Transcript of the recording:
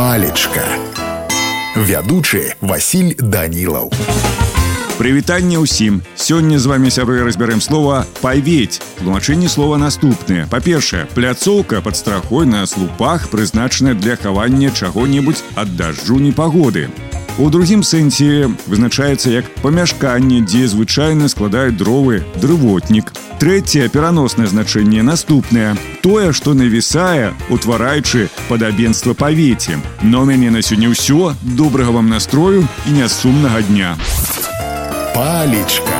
палечка вядучы Васіль данілаў Прывітанне ўсім. Сёння з вами сябры разбярэм слова паветь. Тлумачэнне слова наступнае. Па-першае, пляцоўка пад страхой на слупах прызначаная для хавання чаго-небудзь ад дажджу непагоды. У другім сэнсе вызначаецца як памяшканне, дзе звычайна складаюць дровы дрывотнік. Трэцяе пераноснае значэнне наступнае. Тое, што навісае, утвараючы падабенства павеце. Но мяне на сёння ўсё, добрага вам настрою і нясумнага дня палечка